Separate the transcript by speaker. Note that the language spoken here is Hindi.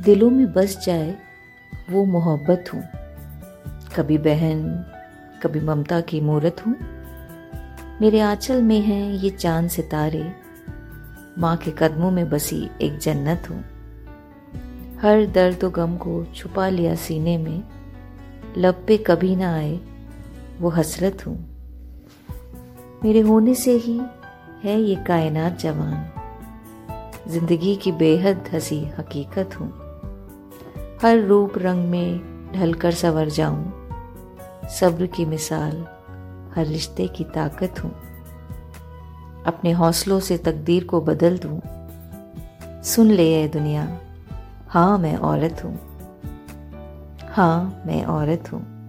Speaker 1: दिलों में बस जाए, वो मोहब्बत हूँ। कभी बहन, कभी ममता की मूर्त हूँ। मेरे आंचल में हैं ये चाँद सितारे, माँ के कदमों में बसी एक जन्नत हूँ। हर दर्द गम को छुपा लिया सीने में, लब पे कभी ना आए, वो हसरत हूँ। मेरे होने से ही है ये कायनात जवान। ज़िंदगी की बेहद हँसी हकीकत हूँ। हर रूप रंग में ढलकर संवर जाऊँ। सब्र की मिसाल, हर रिश्ते की ताकत हूँ। अपने हौसलों से तकदीर को बदल दूँ। सुन ले ये दुनिया हाँ मैं औरत हूँ। हाँ मैं औरत हूँ।